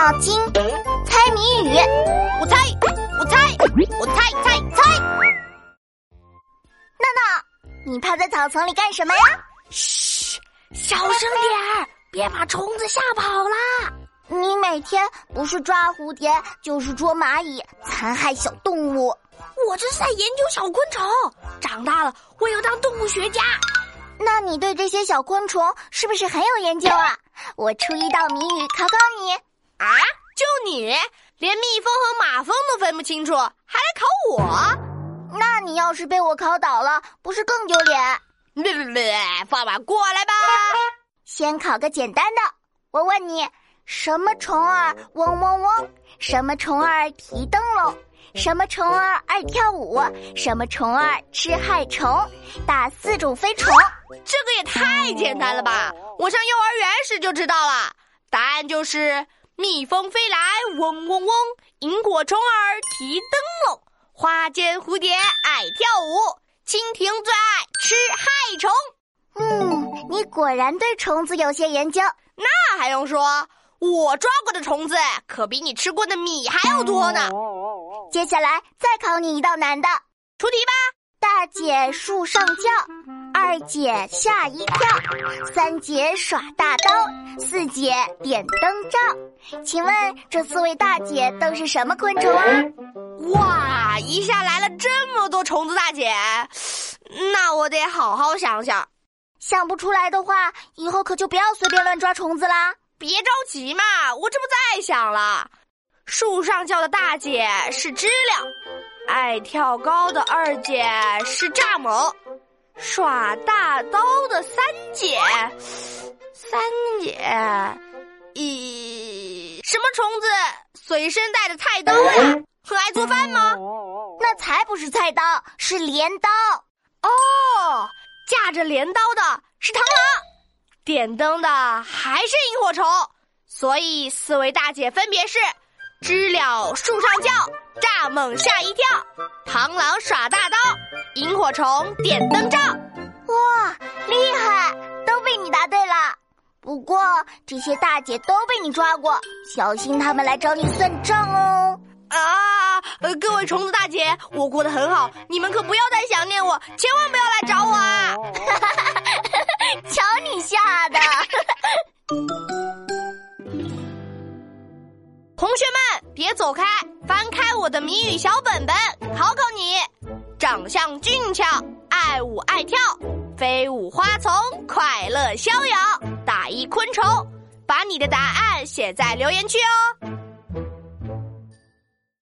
脑筋，猜谜语。我猜，我猜，我猜猜猜。闹闹，你趴在草丛里干什么呀？嘘，小声点儿，别把虫子吓跑啦。你每天不是抓蝴蝶，就是捉蚂蚁，残害小动物。我这是在研究小昆虫，长大了我要当动物学家。那你对这些小昆虫是不是很有研究啊？我出一道谜语考考你。啊！就你连蜜蜂和马蜂都分不清楚，还来考我？那你要是被我考倒了，不是更丢脸？别别别！放马过来吧。先考个简单的，我问你：什么虫儿嗡嗡嗡？什么虫儿提灯笼？什么虫儿爱跳舞？什么虫儿吃害虫？打四种飞虫。这个也太简单了吧！我上幼儿园时就知道了，答案就是蜜蜂飞来嗡嗡嗡，萤火虫儿提灯笼，花间蝴蝶爱跳舞，蜻蜓最爱吃害虫。嗯，你果然对虫子有些研究。那还用说？我抓过的虫子可比你吃过的米还要多呢。接下来再考你一道难的，出题吧。大姐树上叫，二姐吓一跳，三姐耍大刀，四姐点灯照。请问这四位大姐都是什么昆虫啊？哇，一下来了这么多虫子大姐，那我得好好想想。想不出来的话，以后可就不要随便乱抓虫子啦。别着急嘛，我这不在想了。树上叫的大姐是知了，爱跳高的二姐是蚱蜢，耍大刀的三姐，三姐，咦，什么虫子随身带着菜刀呀？很爱做饭吗？那才不是菜刀，是镰刀。哦，架着镰刀的是螳螂。点灯的还是萤火虫，所以四位大姐分别是：知了树上叫，蚱蜢吓一跳，螳螂耍大刀，萤火虫点灯照。哇，厉害，都被你答对了。不过这些大姐都被你抓过，小心他们来找你算账哦。啊，各位虫子大姐，我过得很好，你们可不要再想念我，千万不要来找我啊！同学们，别走开，翻开我的谜语小本本，考考你：长相俊俏，爱舞爱跳，飞舞花丛，快乐逍遥，打一昆虫。把你的答案写在留言区哦。